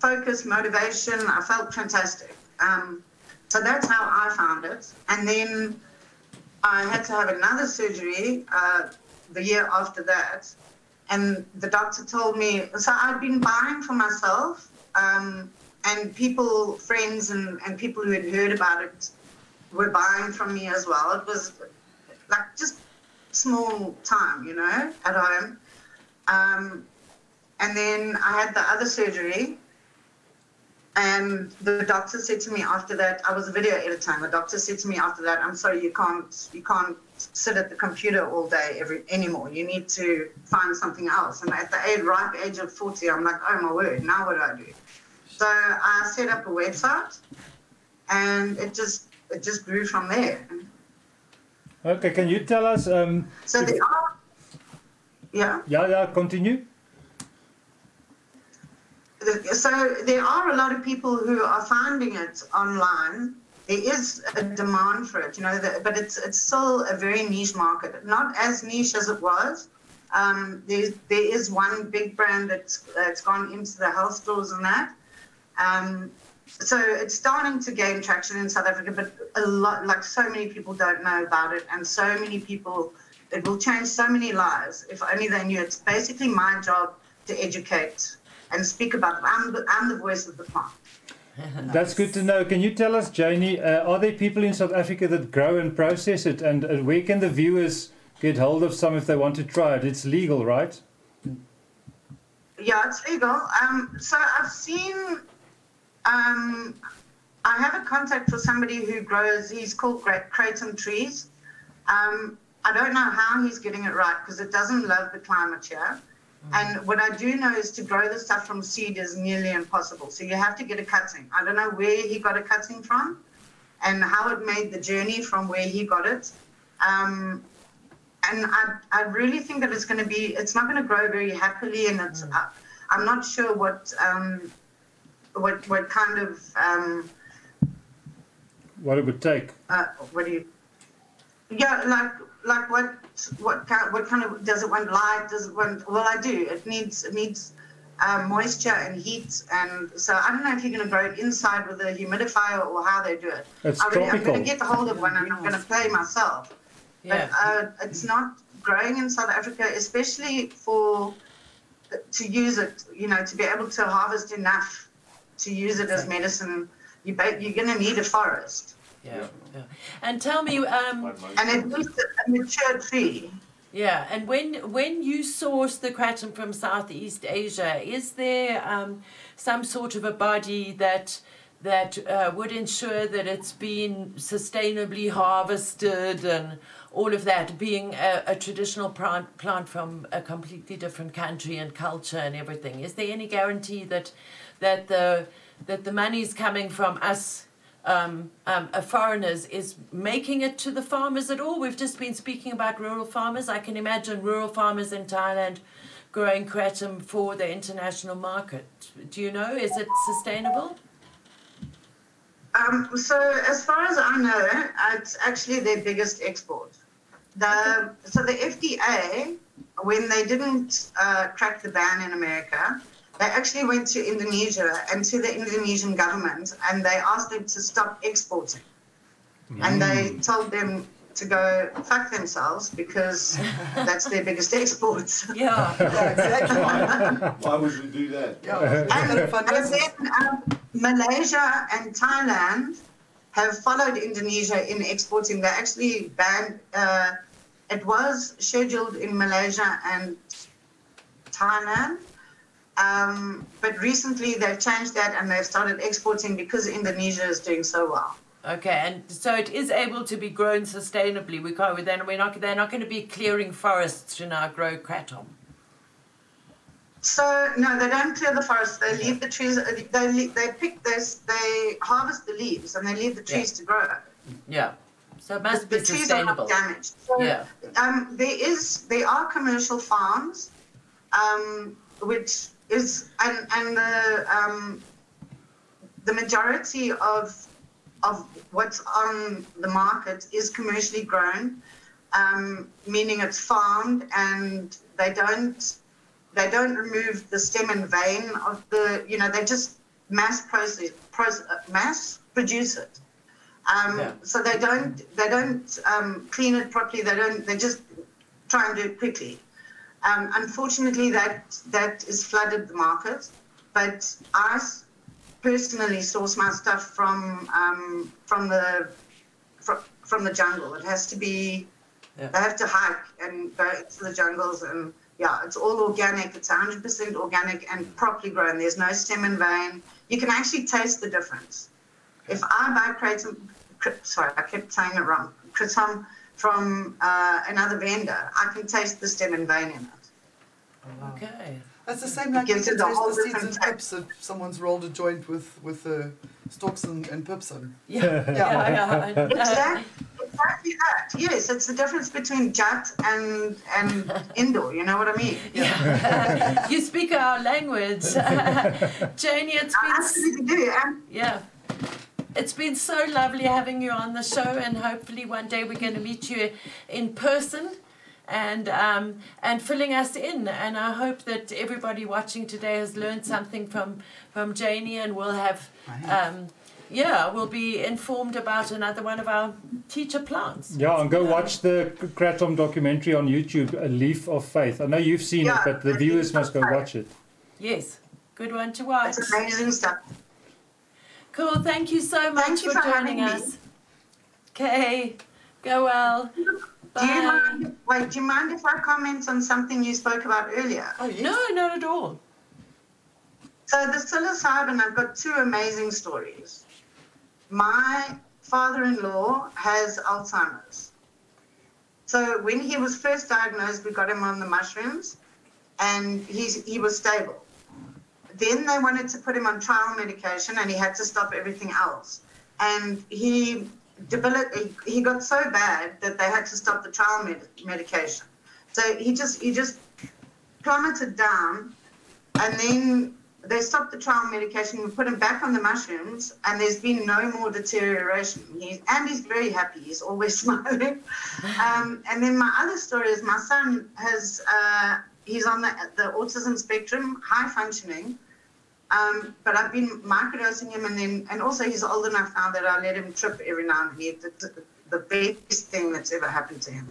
focus, motivation. I felt fantastic. Um, so that's how I found it. And then I had to have another surgery uh, the year after that. And the doctor told me, so I'd been buying for myself. Um, and people, friends, and, and people who had heard about it were buying from me as well. It was like just small time, you know, at home. Um, and then I had the other surgery. And the doctor said to me after that, I was a video editor, and the doctor said to me after that, I'm sorry, you can't you can't sit at the computer all day every anymore. You need to find something else. And at the age, ripe age of 40, I'm like, oh my word, now what do I do? So I set up a website and it just it just grew from there. Okay, can you tell us? Um, So are yeah. yeah, yeah, continue. So there are a lot of people who are finding it online. There is a demand for it, you know, but it's it's still a very niche market. Not as niche as it was. Um, there, there is one big brand that's that's gone into the health stores and that. Um, so it's starting to gain traction in South Africa, but a lot, like so many people don't know about it, and so many people, it will change so many lives if only they knew. It's basically my job to educate and speak about it. I'm the, I'm the voice of the plant. *laughs* That's good to know. Can you tell us, Jani, uh, are there people in South Africa that grow and process it? And uh, where can the viewers get hold of some if they want to try it? It's legal, right? Yeah, it's legal. Um, so I've seen. Um, I have a contact for somebody who grows. He's called Kratom Trees. Um, I don't know how he's getting it right because it doesn't love the climate here. And what I do know is to grow the stuff from seed is nearly impossible. So you have to get a cutting. I don't know where he got a cutting from and how it made the journey from where he got it. Um, and I, I really think that it's going to be, it's not going to grow very happily. And it's, I, I'm not sure what, um, what, what kind of, um, What it would take. uh, what do you, yeah, like, like what what kind what kind of does it want light? Does it want? Well, I do. It needs it needs um, moisture and heat, and so I don't know if you're going to grow it inside with a humidifier or how they do it. It's I really, I'm going to get a hold of one and I'm going to play myself. Yeah. But uh, it's not growing in South Africa, especially for to use it. You know, to be able to harvest enough to use it as medicine. You ba- you're going to need a forest, Yeah. yeah. And tell me, um, and at of least a mature tree. yeah, and when when you source the kratom from Southeast Asia, is there um, some sort of a body that that uh, would ensure that it's been sustainably harvested and all of that, being a, a traditional plant, plant from a completely different country and culture and everything? Is there any guarantee that that the that the money's coming from us um, um, uh, foreigners is making it to the farmers at all. We've just been speaking about rural farmers. I can imagine rural farmers in Thailand growing kratom for the international market. Do you know? Is it sustainable? Um, so as far as I know, it's actually their biggest export. The so the FDA, when they didn't uh, crack the ban in America, they actually went to Indonesia and to the Indonesian government and they asked them to stop exporting. And they told them to go fuck themselves because *laughs* that's their biggest export. Yeah. Yeah, *laughs* exactly. Why would we do that? Yeah, it's kind of fun And then um, Malaysia and Thailand have followed Indonesia in exporting. They actually banned. Uh, it was scheduled in Malaysia and Thailand, um, but recently they've changed that and they've started exporting because Indonesia is doing so well. Okay, and so it is able to be grown sustainably. We can't. Then we're not. They're not going to be clearing forests to now grow kratom. So no, they don't clear the forest. They leave the trees. They they pick this. They harvest the leaves and they leave the trees to grow. Yeah. So it must the be trees are sustainable. not damaged. So, Yeah. um, there is there are commercial farms, um, which is and and the um, the majority of of what's on the market is commercially grown, um, meaning it's farmed and they don't they don't remove the stem and vein of the you know they just mass process, process mass produce it. Um, Yeah. So they don't they don't um, clean it properly. They don't. They just try and do it quickly. Um, unfortunately, that that is flooded the market. But I personally source my stuff from um, from the from, from the jungle. It has to be. Yeah. They have to hike and go into the jungles and yeah, it's all organic. It's 100% organic and properly grown. There's no stem and vein. You can actually taste the difference. If I buy kratom, sorry, I kept saying it wrong, kratom from uh, another vendor, I can taste the stem and vein in it. Okay. That's the same like you Gives can it a taste whole the seeds different and pips if someone's rolled a joint with with the stalks and, and pips in. *laughs* Yeah. yeah. yeah, yeah. Exactly, exactly that. Yes, it's the difference between jut and and *laughs* indoor. You know what I mean? Yeah. *laughs* you speak our language. Jani, it's I been absolutely do. And yeah. It's been so lovely having you on the show and hopefully one day we're going to meet you in person and um, and filling us in and I hope that everybody watching today has learned something from from Jani and will have um, yeah, will be informed about another one of our teacher plants. Yeah, and go watch the Kratom documentary on YouTube, A Leaf of Faith. I know you've seen Yeah, it, but the viewers must go watch it. Yes. Good one to watch. it's amazing stuff. Cool. Thank you so much Thank for for joining having me. us. Okay. Go well. Do you Bye. mind? Wait, do you mind if I comment on something you spoke about earlier? Oh yes. No, not at all. So the psilocybin, I've got two amazing stories. My father-in-law has Alzheimer's. So when he was first diagnosed, we got him on the mushrooms, and he's, he was stable. Then they wanted to put him on trial medication, and he had to stop everything else. And he. He got so bad that they had to stop the trial med- medication. So he just he just plummeted down, and then they stopped the trial medication, we put him back on the mushrooms, and there's been no more deterioration. He, and he's very happy. He's always *laughs* smiling. Um, and then my other story is my son has uh, he's on the, the autism spectrum, high functioning. Um, but I've been microdosing him, and then and also he's old enough now that I let him trip every now and then. The, the best thing that's ever happened to him.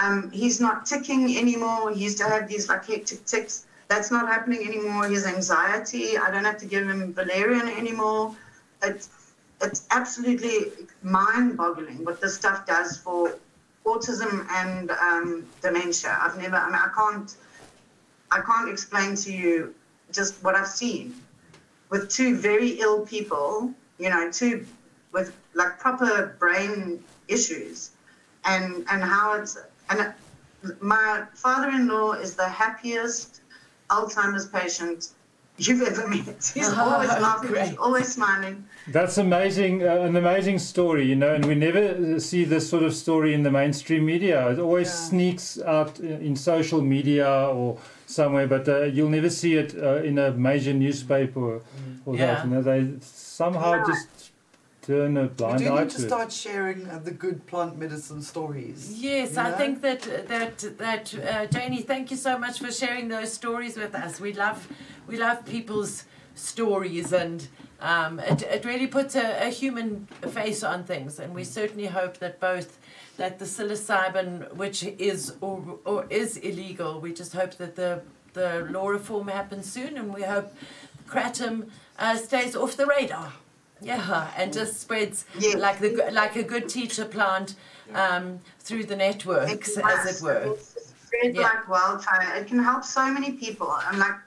Um, he's not ticking anymore. He used to have these like hectic ticks. That's not happening anymore. His anxiety, I don't have to give him valerian anymore. It's, it's absolutely mind boggling what this stuff does for autism and um, dementia. I've never, I mean, I can't, I can't explain to you just what I've seen with two very ill people, you know, two with like proper brain issues and, and how it's, and my father-in-law is the happiest Alzheimer's patient you've ever met. *laughs* He's always laughing, he's always smiling. That's amazing, uh, an amazing story, you know, and we never uh, see this sort of story in the mainstream media. It always Yeah. sneaks out in in social media or somewhere, but uh, you'll never see it uh, in a major newspaper or, or Yeah. that. You know, they somehow Yeah. just turn a blind We blind do eye need to to start sharing uh, the good plant medicine stories. Yes, You I know? think that that that uh, Jani, thank you so much for sharing those stories with us. We love we love people's stories, and um, it it really puts a, a human face on things. And we certainly hope that both that the psilocybin, which is or, or is illegal, we just hope that the the law reform happens soon, and we hope kratom uh, stays off the radar. Yeah, and just spreads Yeah. like the like a good teacher plant um, through the networks, It as it were. It's spread Yeah. like wildfire. It can help so many people. And like,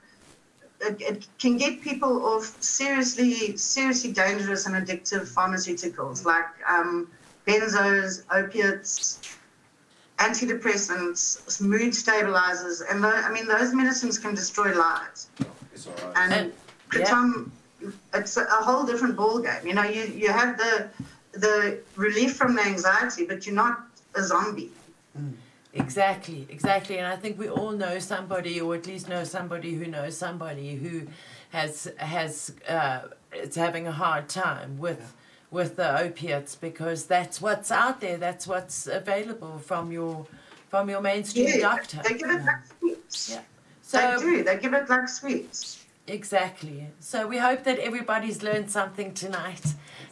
it, it can get people off seriously, seriously dangerous and addictive pharmaceuticals like um, benzos, opiates, antidepressants, mood stabilizers, and tho- I mean those medicines can destroy lives. It's all right. And And- yeah. kratom, it's a, a whole different ball game. You know, you you have the the relief from the anxiety, but you're not a zombie. Exactly, exactly. And I think we all know somebody, or at least know somebody who knows somebody who has has uh, is having a hard time with with the opiates because that's what's out there. That's what's available from your from your mainstream Yeah, doctor. they give it like sweets. Yeah. they So do. They give it like sweets. Exactly. So we hope that everybody's learned something tonight,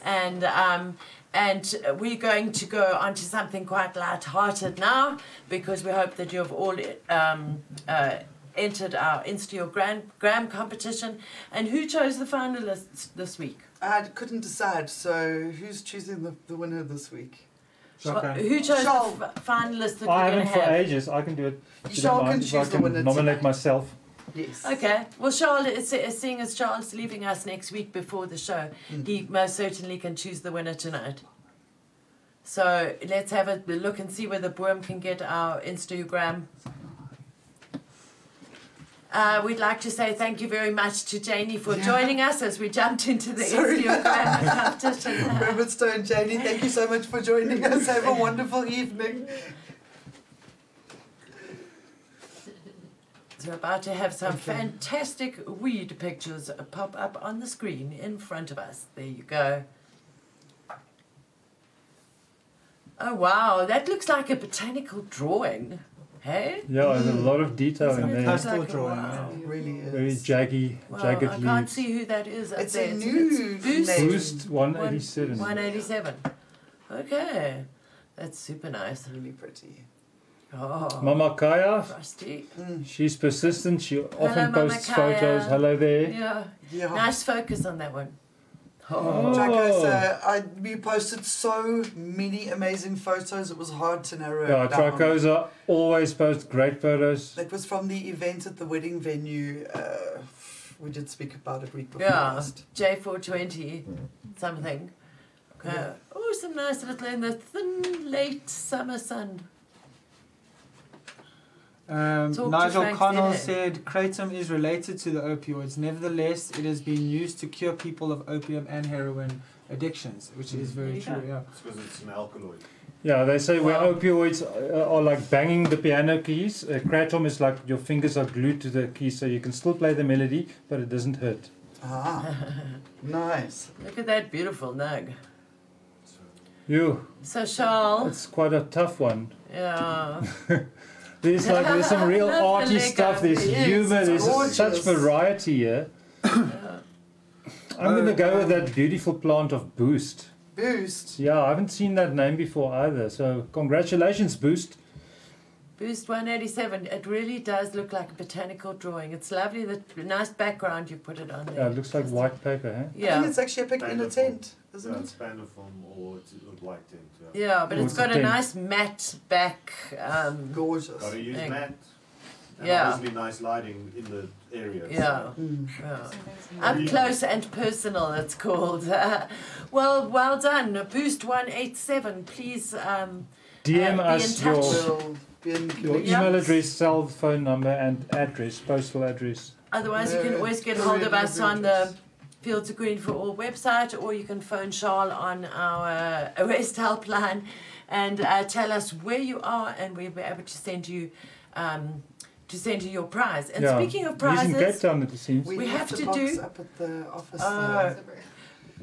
and um, and we're going to go on to something quite light-hearted now because we hope that you've all um, uh, entered our Insta Instagram Gram competition. And who chose the finalists this week? I couldn't decide, so who's choosing the, the winner this week? Shotgun. Who chose Charles. the f- finalists that I we're going haven't for have? ages. I can do it. if Charles can mind, if I choose the can winner nominate tonight. myself. Yes. Okay. Well, Charles, is- is- seeing as Charles leaving us next week before the show, mm. he most certainly can choose the winner tonight. So let's have a look and see whether Boom can get our Instagram. Uh, we'd like to say thank you very much to Jani for Yeah. joining us as we jumped into the Sorry. Instagram competition. *laughs* Robert Stone, Jani, thank you so much for joining us. Have a wonderful evening. We're about to have some fantastic weed pictures pop up on the screen in front of us. There you go. Oh wow, that looks like a botanical drawing. Hey? Yeah, there's a lot of detail Isn't in there. Pastel like a drawing, wow? It really is. Very jaggy, Well, jagged I can't leaves. see who that is up It's there. a new Boost. name. Boost 187. 187. Okay. That's super nice. And really pretty. Oh, Mama Kaya, Frosty. Mm. she's persistent. She often Mama posts Kaya. photos. Hello there. Yeah. Yeah. Nice focus on that one. Oh. Tricosa, I, we posted so many amazing photos, it was hard to narrow Yeah, it down. Tricosa always posts great photos. It was from the event at the wedding venue. Uh, we did speak about it week before Yeah. last. J420 something. Okay. Yeah. Oh, some nice little in the thin late summer sun. Um, Nigel Frank Connell said kratom is related to the opioids. Nevertheless, it has been used to cure people of opium and heroin addictions, which is very you true. Yeah. It's because it's an alkaloid. Yeah, they say where Wow. opioids are, are like banging the piano keys, uh, kratom is like your fingers are glued to the keys, so you can still play the melody, but it doesn't hurt. Ah, *laughs* nice. Look at that beautiful nug. You, So Charles, it's quite a tough one. yeah. *laughs* There's like there's some real *laughs* Love the arty stuff. There's Yes, humor. There's gorgeous. such variety here. *coughs* I'm gonna go with uh, that beautiful plant of Boost. Boost. Yeah, I haven't seen that name before either. So congratulations, Boost. Boost 187. It really does look like a botanical drawing. It's lovely. The nice background you put it on there. Yeah, it looks like white paper, huh? I think Yeah. it's actually a pic in a tent, isn't Yeah, it? it's Spaniform or it's a white tint. Yeah. Yeah, but it's it's a got a tent. nice matte back. Um, Gorgeous. Gotta use Egg. matte. And Yeah. obviously nice lighting in the area. yeah. Mm. yeah. Up close and personal, it's called. *laughs* well, well done. Boost 187. Please. Um, DM Uh, be us in touch. your Will your email address, cell phone number, and address, postal address. otherwise, you can Uh, always get hold of good us on the address. Fields of Green for All website, or you can phone Charles on our *laughs* arrest helpline and uh, tell us where you are, and we'll be able to send you. Um, to send you your prize. And yeah. speaking of He's in Cape prizes, Town, it. We, We have, have to box do- up at the office. Uh, there.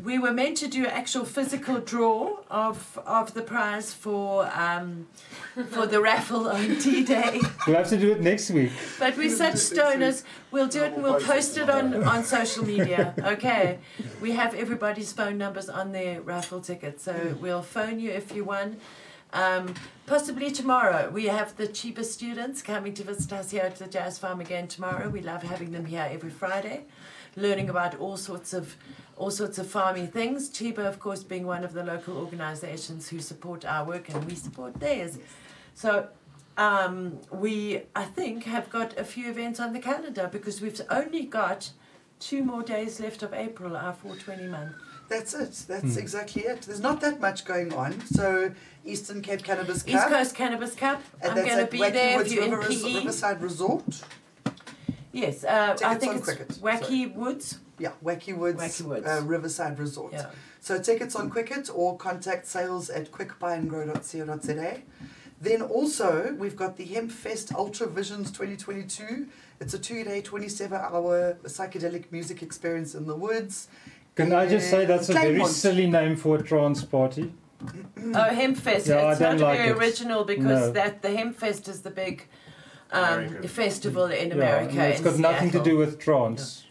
We were meant to do an actual physical draw of of the prize for um, for the raffle on *laughs* T Day, We'll have to do it next week. but we're such stoners. We'll do it and we'll post it on on social media. Okay, we have everybody's phone numbers on their raffle ticket, so we'll phone you if you won. Um, possibly tomorrow. We have the Chiba students coming to visit us here at the Jazz Farm again tomorrow. We love having them here every Friday, learning about all sorts of all sorts of farming things. Chiba, of course, being one of the local organisations who support our work and we support theirs. So um, we, I think, have got a few events on the calendar because we've only got two more days left of April, our 420 month. That's it. That's Hmm. exactly it. There's not that much going on. So Eastern Cape Cannabis Cup. East Coast Cannabis Cup. and I'm going to be Wacky there Woods if you're in River- PE. Riverside Resort. Yes, uh, I think it's Cricket, Wacky Woods. Yeah, Wacky Woods, Wacky Woods. Uh, Riverside Resort. Yeah. So tickets on Quicket or contact sales at quickbuyandgrow.co.za. Then also we've got the Hemp Fest Ultra Visions 2022. It's a two-day, 27-hour psychedelic music experience in the woods. Can I just say that's a very Claremont. silly name for a trance party? Oh, Hempfest. Yeah, I it's don't not like very it. original because No. that the Hempfest is the big um, American. festival in Yeah, America. and it's in got nothing to Seattle. do with trance.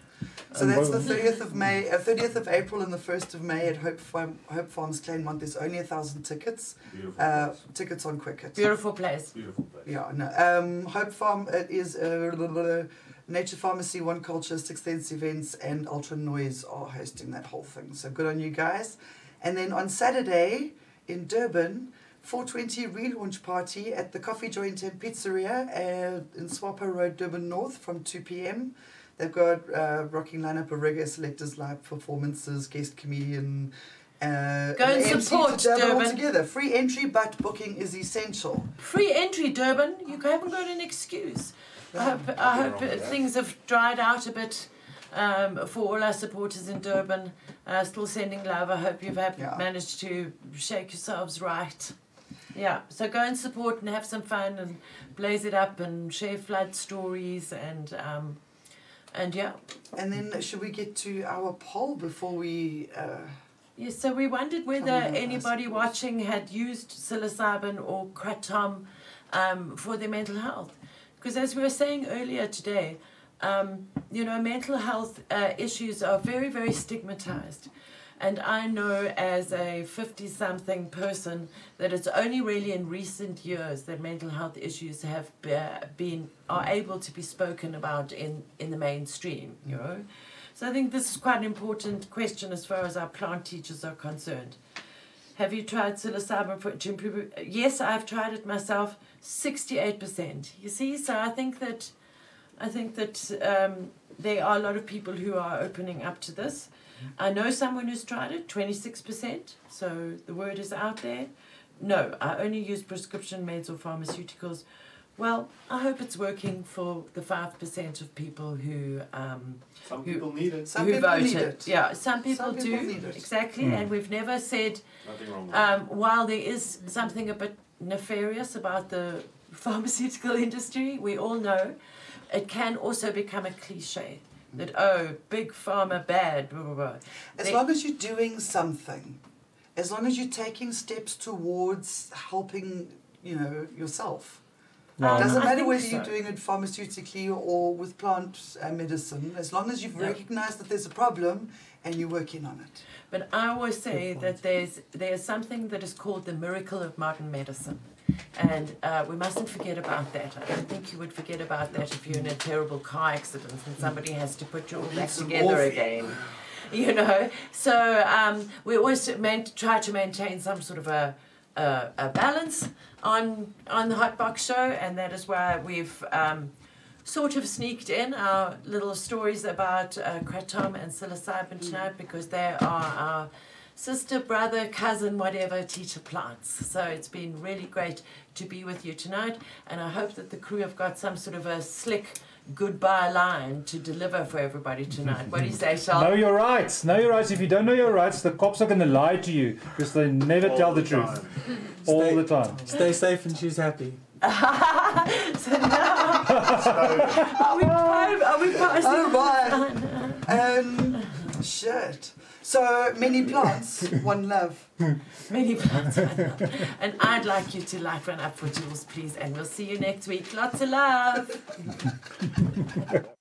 So And that's what- the 30th of May, uh, 30th of April and the 1st of May at Hope, Farm, Hope Farms Claremont. There's only a thousand tickets. Beautiful Uh, tickets on Quicket. Beautiful place. Beautiful place. Yeah, no. Um, Hope Farm it is uh, Nature Pharmacy, One Culture, Six Sense Events, and Ultra Noise are hosting that whole thing. So good on you guys. And then on Saturday in Durban, 420 relaunch party at the Coffee Joint and Pizzeria uh, in Swapper Road, Durban North from 2 p.m. They've got uh, rocking lineup of reggae selectors, live performances, guest comedian. Uh, Go and support to Durban Durban. altogether. Free entry, but booking is essential. Free entry, Durban. You haven't got an excuse. I hope, I hope uh, things have dried out a bit um, for all our supporters in Durban. Uh, still sending love. I hope you've have Yeah. managed to shake yourselves right. Yeah, so go and support and have some fun and blaze it up and share flood stories and um, and yeah. And then should we get to our poll before we? Uh, Yes, so we wondered whether Come on, I anybody watching had used psilocybin or kratom um, for their mental health. Because as we were saying earlier today, um, you know, mental health uh, issues are very, very stigmatized. And I know as a 50 something person that it's only really in recent years that mental health issues have been, are able to be spoken about in, in the mainstream, you know. So I think this is quite an important question as far as our plant teachers are concerned. Have you tried psilocybin for? Yes, I've tried it myself. Sixty-eight percent. You see, so I think that, I think that um, there are a lot of people who are opening up to this. I know someone who's tried it. Twenty-six percent. So the word is out there. No, I only use prescription meds or pharmaceuticals. Well, I hope it's working for the five percent of people who um, Some Who- people need it. some who people voted. need it. Yeah, some people Some people do need it. exactly, Mm. and we've never said Nothing wrong with um, while there is something a bit nefarious about the *laughs* pharmaceutical industry, we all know it can also become a cliche. That oh, big pharma bad. Blah, blah, blah. As They- long as you're doing something, as long as you're taking steps towards helping, you know, yourself. Yeah. It doesn't I matter whether so. you're doing it pharmaceutically or with plant uh, medicine, as long as you've Yeah. recognized that there's a problem and you're working on it. But I always say that there's there's something that is called the miracle of modern medicine, and uh, we mustn't forget about that. I don't think you would forget about that if you're in a terrible car accident and somebody has to put you all back together again. *laughs* You know, so um, we always try to maintain some sort of a, a, a balance on on the Hot Box show, and that is why we've. Um, Sort of sneaked in our little stories about uh, kratom and psilocybin tonight because they are our sister, brother, cousin, whatever, teacher plants. So it's been really great to be with you tonight, and I hope that the crew have got some sort of a slick goodbye line to deliver for everybody tonight. What do you say, *laughs* Shal? Know your rights. Know your rights. If you don't know your rights, the cops are going to lie to you because they never All tell the, the truth time. all Stay- the time. Stay safe and she's happy. *laughs* *laughs* so now, are we, are we passing? Oh, bye. Um, shit. So many plants, one love. *laughs* Many plants. and I'd like you to light one up for Jules, please. And we'll see you next week. Lots of love. *laughs*